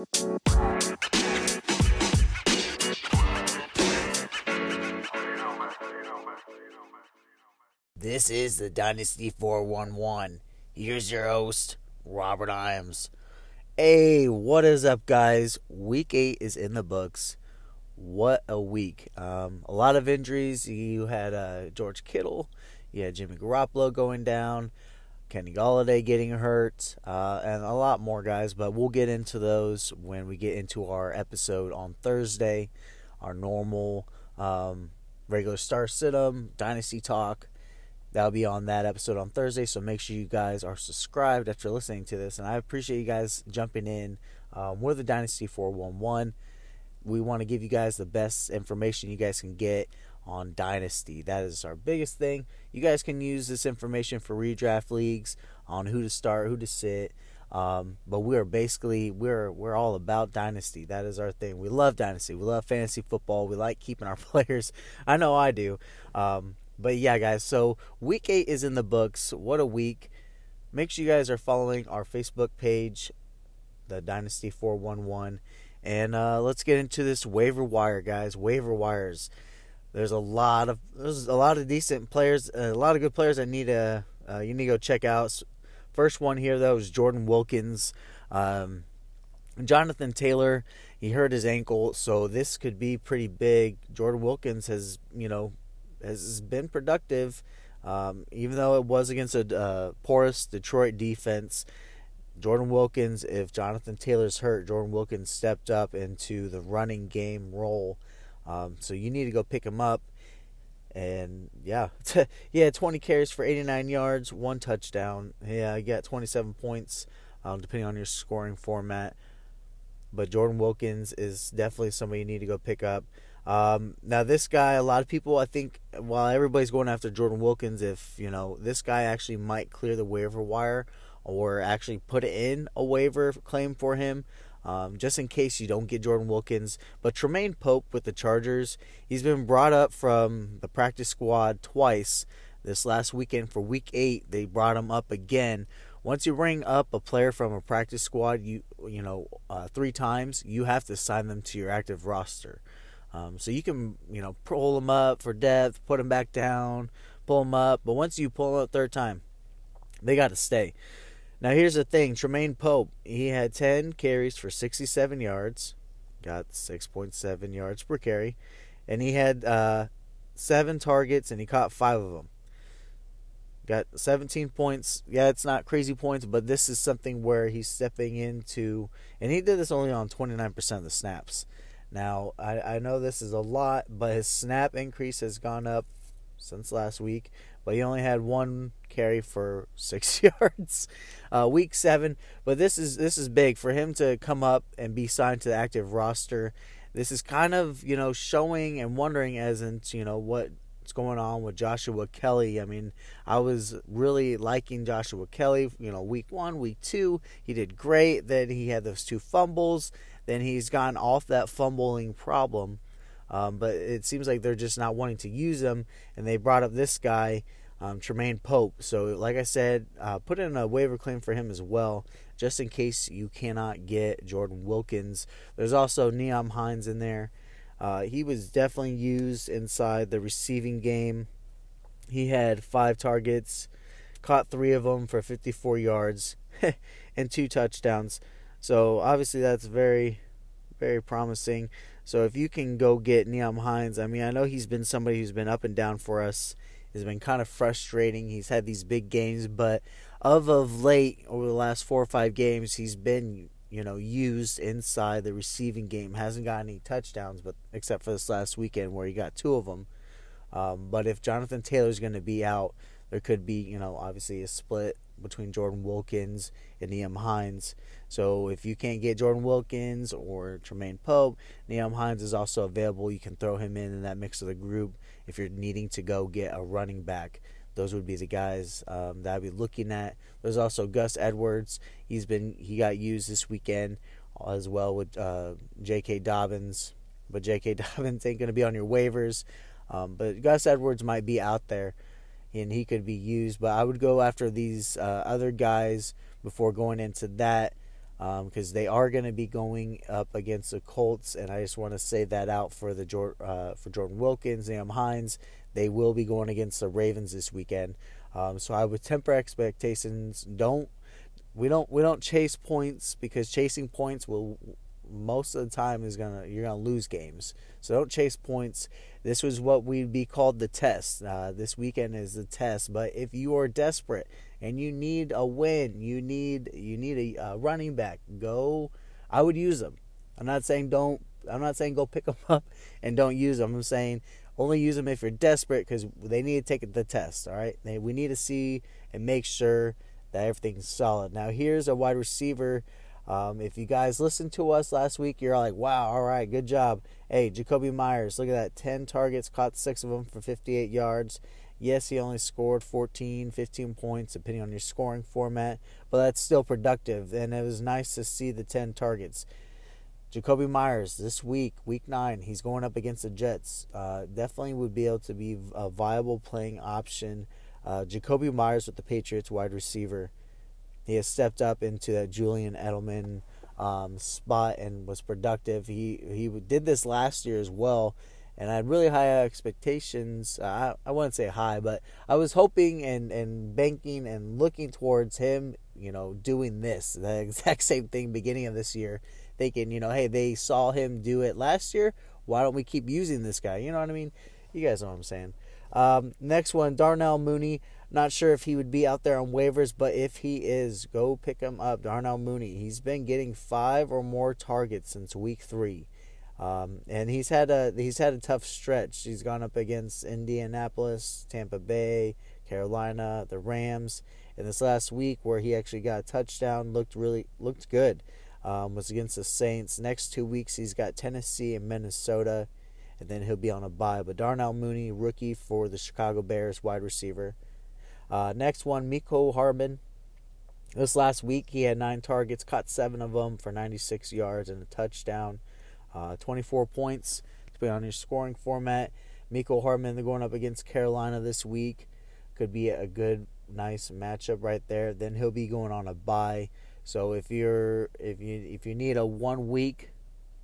This is the Dynasty 411. Here's your host, Robert Iams. Hey, what is up, guys? Week 8 is in the books. What a week. Um, a lot of injuries. You had uh, George Kittle, you had Jimmy Garoppolo going down, Kenny Golladay getting hurt, uh, and a lot more guys, but we'll get into those when we get into our episode on Thursday, our normal um, regular star sit Dynasty Talk That'll be on that episode on Thursday. So make sure you guys are subscribed after listening to this. And I appreciate you guys jumping in. Um, we're the Dynasty 411. We want to give you guys the best information you guys can get on Dynasty. That is our biggest thing. You guys can use this information for redraft leagues on who to start, who to sit. Um, but we're basically we're we're all about dynasty. That is our thing. We love dynasty. We love fantasy football. We like keeping our players. I know I do. Um, but yeah, guys, so week eight is in the books. What a week. Make sure you guys are following our Facebook page, the Dynasty 411. And uh, let's get into this waiver wire, guys. Waiver wires. There's a lot of there's a lot of decent players, a lot of good players that need to uh, you need to go check out. First one here though is Jordan Wilkins. Um, Jonathan Taylor, he hurt his ankle, so this could be pretty big. Jordan Wilkins has, you know, has been productive, um, even though it was against a uh, porous Detroit defense. Jordan Wilkins, if Jonathan Taylor's hurt, Jordan Wilkins stepped up into the running game role. Um, so you need to go pick him up. And yeah, yeah, 20 carries for 89 yards, one touchdown. Yeah, you got 27 points, um, depending on your scoring format. But Jordan Wilkins is definitely somebody you need to go pick up. Um, now, this guy, a lot of people, I think, while everybody's going after Jordan Wilkins, if you know this guy actually might clear the waiver wire or actually put in a waiver claim for him, um, just in case you don't get Jordan Wilkins. But Troymaine Pope with the Chargers, he's been brought up from the practice squad twice. This last weekend for Week Eight, they brought him up again. Once you bring up a player from a practice squad, you you know uh, three times, you have to sign them to your active roster. Um, so you can, you know, pull them up for depth, put them back down, pull them up. But once you pull them up third time, they got to stay. Now here's the thing: Troymaine Pope, he had 10 carries for 67 yards, got 6.7 yards per carry, and he had uh, seven targets and he caught five of them. Got 17 points. Yeah, it's not crazy points, but this is something where he's stepping into, and he did this only on 29% of the snaps. Now, I, I know this is a lot, but his snap increase has gone up since last week, but he only had one carry for six yards, uh, week seven. But this is this is big for him to come up and be signed to the active roster. This is kind of you know showing and wondering as into you know what's going on with Joshua Kelley. I mean, I was really liking Joshua Kelley. You know, week one, week two, he did great. Then he had those two fumbles then he's gotten off that fumbling problem. Um, but it seems like they're just not wanting to use them. and they brought up this guy, um, Troymaine Pope. So, like I said, uh, put in a waiver claim for him as well, just in case you cannot get Jordan Wilkins. There's also Nyheim Hines in there. Uh, he was definitely used inside the receiving game. He had five targets, caught three of them for 54 yards, and two touchdowns. So obviously that's very, very promising. So if you can go get Nyheim Hines, I mean I know he's been somebody who's been up and down for us. Has been kind of frustrating. He's had these big games, but of of late over the last four or five games, he's been you know used inside the receiving game. Hasn't got any touchdowns, but except for this last weekend where he got two of them. Um, but if Jonathan Taylor's going to be out, there could be you know obviously a split between Jordan Wilkins and Nyheim Hines. So if you can't get Jordan Wilkins or Troymaine Pope, Nyheim Hines is also available. You can throw him in in that mix of the group if you're needing to go get a running back. Those would be the guys um, that I'd be looking at. There's also Gus Edwards. He's been he got used this weekend as well with uh, J.K. Dobbins, but J.K. Dobbins ain't gonna be on your waivers. Um, but Gus Edwards might be out there and he could be used. But I would go after these uh, other guys before going into that. because um, they are going to be going up against the Colts, and I just want to say that out for the uh, for Jordan Wilkins, Nyheim Hines. They will be going against the Ravens this weekend, um, so I would temper expectations. Don't we don't we don't chase points because chasing points will most of the time is gonna you're gonna lose games. So don't chase points. This was what we'd be called the test. Uh, this weekend is the test. But if you are desperate and you need a win, you need you need a uh, running back. Go. I would use them. I'm not saying don't. I'm not saying go pick them up and don't use them. I'm saying only use them if you're desperate because they need to take the test. All right. They, we need to see and make sure that everything's solid. Now here's a wide receiver um, if you guys listened to us last week, you're like, wow, all right, good job. Hey, Jakobi Meyers, look at that 10 targets, caught six of them for 58 yards. Yes, he only scored 14, 15 points, depending on your scoring format, but that's still productive, and it was nice to see the 10 targets. Jakobi Meyers this week, week nine, he's going up against the Jets. Uh, definitely would be able to be a viable playing option. Uh, Jakobi Meyers with the Patriots wide receiver. He has stepped up into that Julian Edelman um, spot and was productive. He he did this last year as well, and I had really high expectations. Uh, I I wouldn't say high, but I was hoping and and banking and looking towards him. You know, doing this the exact same thing beginning of this year, thinking you know, hey, they saw him do it last year. Why don't we keep using this guy? You know what I mean? You guys know what I'm saying. Um, next one, Darnell Mooney. Not sure if he would be out there on waivers, but if he is, go pick him up. Darnell Mooney. He's been getting five or more targets since week three. Um, and he's had a he's had a tough stretch. He's gone up against Indianapolis, Tampa Bay, Carolina, the Rams. In this last week, where he actually got a touchdown, looked really looked good. Um, was against the Saints. Next two weeks, he's got Tennessee and Minnesota, and then he'll be on a bye. But Darnell Mooney, rookie for the Chicago Bears, wide receiver. Uh, next one, Mecole Hardman. This last week, he had nine targets, caught seven of them for 96 yards and a touchdown. Uh, 24 points to be on your scoring format. Mecole Hardman, they're going up against Carolina this week. Could be a good, nice matchup right there. Then he'll be going on a bye. So if you're if you if you need a one week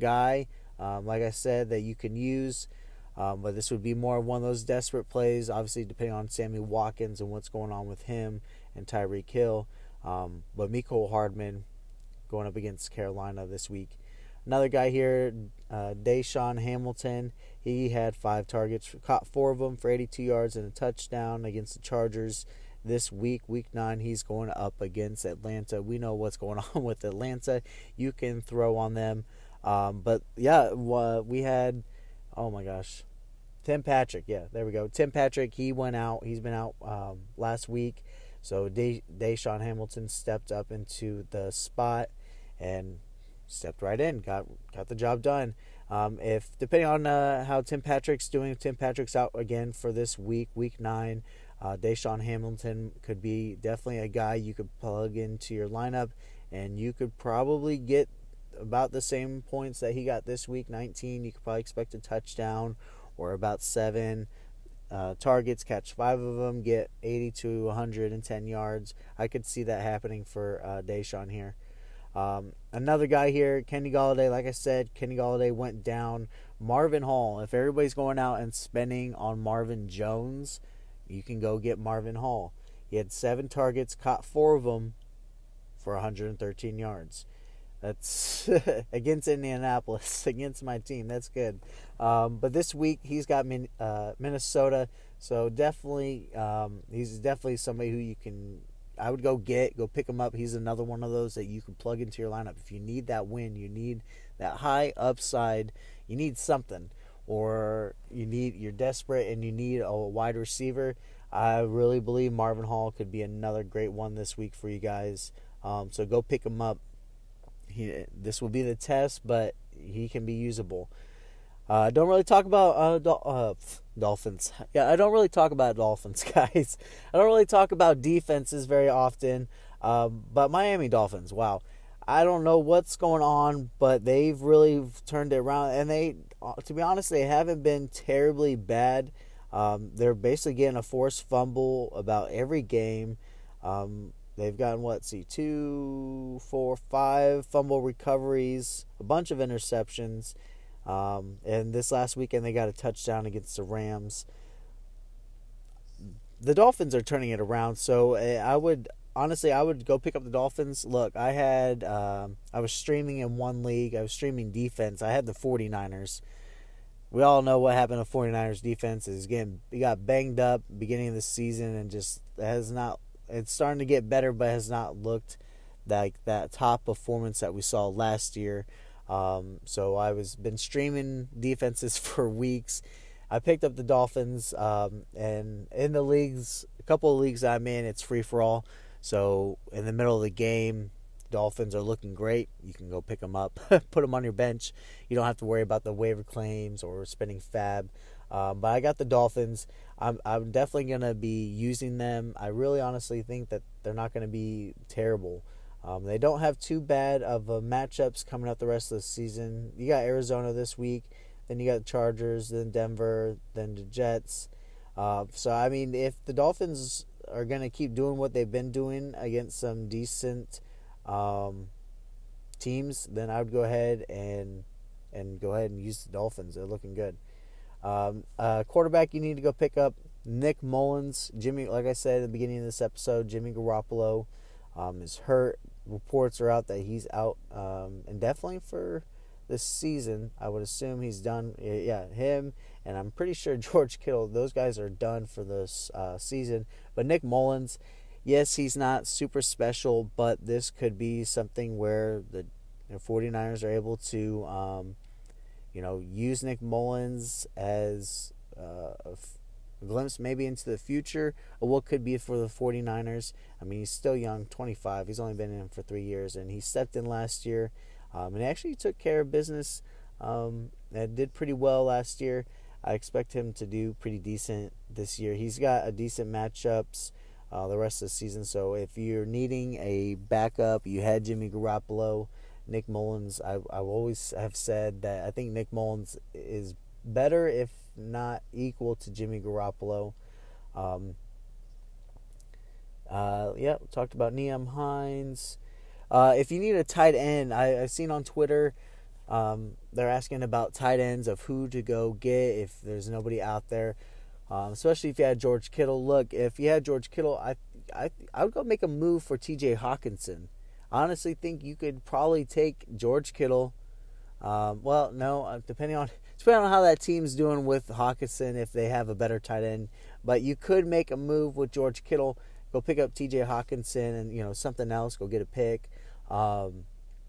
guy, um, like I said, that you can use um, but this would be more one of those desperate plays, obviously, depending on Sammy Watkins and what's going on with him and Tyreek Hill. Um, but Mecole Hardman going up against Carolina this week. Another guy here, uh, DaeSean Hamilton. He had five targets, caught four of them for 82 yards and a touchdown against the Chargers this week, week nine. He's going up against Atlanta. We know what's going on with Atlanta. You can throw on them. Um, but yeah, we had oh my gosh, Tim Patrick. Yeah, there we go. Tim Patrick. He went out. He's been out um, last week. So DaeSean Hamilton stepped up into the spot and stepped right in. Got got the job done. Um, if depending on uh, how Tim Patrick's doing, Tim Patrick's out again for this week, week nine. Uh, DaeSean Hamilton could be definitely a guy you could plug into your lineup, and you could probably get about the same points that he got this week 19. You could probably expect a touchdown or about seven uh, targets, catch five of them, get 80 to 110 yards. I could see that happening for uh, DaeSean here. Um, another guy here, Kenny Golladay. Like I said, Kenny Golladay went down. Marvin Hall. If everybody's going out and spending on Marvin Jones, you can go get Marvin Hall. He had seven targets, caught four of them for 113 yards. That's against Indianapolis, against my team. That's good. Um, but this week he's got min, uh, Minnesota, so definitely um, he's definitely somebody who you can. I would go get, go pick him up. He's another one of those that you can plug into your lineup if you need that win. You need that high upside. You need something, or you need you're desperate and you need a wide receiver. I really believe Marvin Hall could be another great one this week for you guys. Um, so go pick him up. He, this will be the test, but he can be usable. I uh, don't really talk about uh, do- uh, Dolphins. Yeah, I don't really talk about Dolphins, guys. I don't really talk about defenses very often. Um, but Miami Dolphins, wow. I don't know what's going on, but they've really turned it around. And they, uh, to be honest, they haven't been terribly bad. Um, they're basically getting a forced fumble about every game. Um, they've gotten what? See, two, four, five fumble recoveries, a bunch of interceptions. Um, and this last weekend, they got a touchdown against the Rams. The Dolphins are turning it around, so eh, I would honestly, I would go pick up the Dolphins. Look, I had um, I was streaming in one league. I was streaming defense. I had the 49ers. We all know what happened to 49ers defense is getting he got banged up beginning of the season and just has not it's starting to get better but has not looked like that top performance that we saw last year. Um, so I was been streaming defenses for weeks. I picked up the Dolphins, um, and in the leagues, a couple of leagues I'm in, it's free for all. So in the middle of the game, Dolphins are looking great. You can go pick them up, put them on your bench. You don't have to worry about the waiver claims or spending FAAB. Um, but I got the Dolphins. I'm I'm definitely gonna be using them. I really honestly think that they're not gonna be terrible. Um, they don't have too bad of uh, matchups coming up the rest of the season. You got Arizona this week, then you got the Chargers, then Denver, then the Jets. Uh, so I mean, if the Dolphins are going to keep doing what they've been doing against some decent um, teams, then I would go ahead and and go ahead and use the Dolphins. They're looking good. Um, uh, quarterback, you need to go pick up Nick Mullens. Jimmy, like I said at the beginning of this episode, Jimmy Garoppolo um, is hurt. Reports are out that he's out um, indefinitely for this season. I would assume he's done. Yeah, him and I'm pretty sure George Kittle. Those guys are done for this uh, season. But Nick Mullens, yes, he's not super special, but this could be something where the you know, 49ers are able to, um, you know, use Nick Mullens as uh, glimpse maybe into the future of what could be for the 49ers. I mean, he's still young, 25. He's only been in for three years, and he stepped in last year um, and actually took care of business um, and did pretty well last year. I expect him to do pretty decent this year. He's got a decent matchups uh, the rest of the season. So if you're needing a backup, you had Jimmy Garoppolo, Nick Mullens. I I always have said that I think Nick Mullens is better, if not equal, to Jimmy Garoppolo. Um, uh, yeah, talked about Nyheim Hines. Uh, if you need a tight end, I, I've seen on Twitter um, they're asking about tight ends of who to go get if there's nobody out there, um, especially if you had George Kittle. Look, if you had George Kittle, I I I would go make a move for T.J. Hockenson. Honestly think you could probably take George Kittle. Um, well, no, uh, depending on depending on how that team's doing with Hockenson, if they have a better tight end, but you could make a move with George Kittle. Go pick up T.J. Hockenson and you know something else. Go get a pick. Um,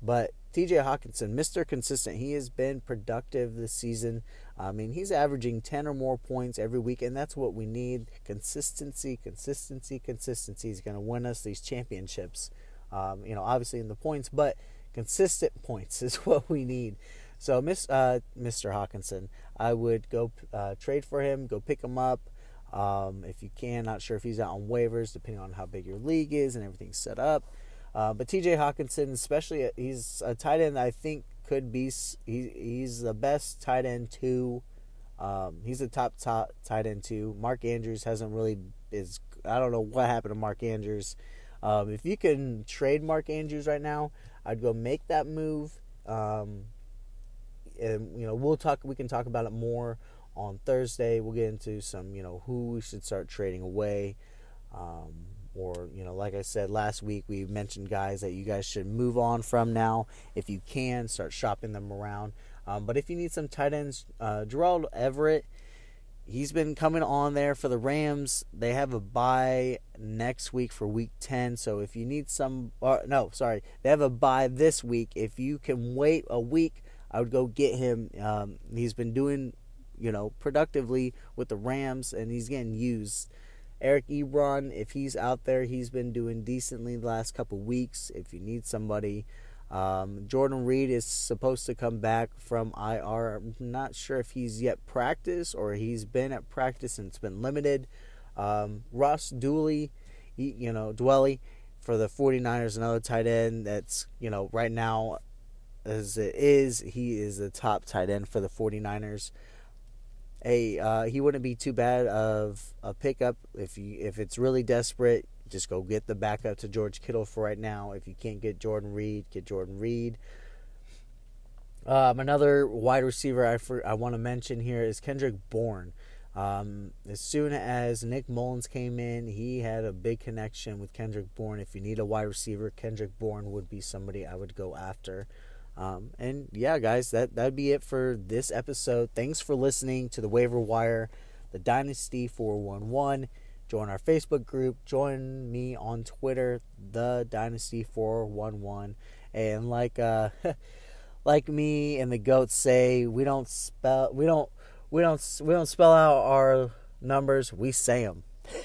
but TJ Hockenson, Mr. Consistent, he has been productive this season. I mean, he's averaging 10 or more points every week, and that's what we need. Consistency, consistency, consistency is going to win us these championships. Um, you know, obviously in the points, but consistent points is what we need. So, Miss, uh, Mr. Hockenson, I would go uh, trade for him, go pick him up. Um, if you can, not sure if he's out on waivers, depending on how big your league is and everything's set up. Uh, but T.J. Hockenson, especially, uh, he's a tight end. I think could be he, he's the best tight end two. Um, he's the top top tight end two. Mark Andrews hasn't really is I don't know what happened to Mark Andrews. Um, if you can trade Mark Andrews right now, I'd go make that move. Um, and you know we'll talk. We can talk about it more on Thursday. We'll get into some you know who we should start trading away. Um, or you know like i said last week we mentioned guys that you guys should move on from now if you can start shopping them around um, but if you need some tight ends uh, gerald everett he's been coming on there for the rams. They have a bye next week for week 10 so if you need some or, no sorry they have a bye this week. If you can wait a week i would go get him. Um, he's been doing you know productively with the rams and he's getting used. Eric Ebron, if he's out there, he's been doing decently the last couple weeks. If you need somebody, um, Jordan Reed is supposed to come back from IR. I'm not sure if he's yet practiced or he's been at practice and it's been limited. Um, Ross Dooley, you know, Dwelley for the 49ers, another tight end that's, you know, right now as it is, he is the top tight end for the 49ers hey, uh, he wouldn't be too bad of a pickup if you if it's really desperate. Just go get the backup to George Kittle for right now. If you can't get Jordan Reed, get Jordan Reed. Um, another wide receiver I, for, I want to mention here is Kendrick Bourne. Um, as soon as Nick Mullens came in, he had a big connection with Kendrick Bourne. If you need a wide receiver, Kendrick Bourne would be somebody I would go after. Um, and yeah, guys, that that'd be it for this episode. Thanks for listening to the Waiver Wire, the Dynasty 411. Join our Facebook group. Join me on Twitter, the Dynasty 411. And like uh, like me and the goats say, we don't spell we don't we don't we don't spell out our numbers. We say them.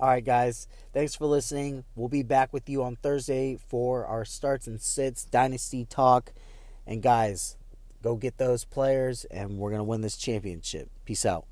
All right, guys. Thanks for listening. We'll be back with you on Thursday for our starts and sits dynasty talk. And guys, go get those players, and we're gonna win this championship. Peace out.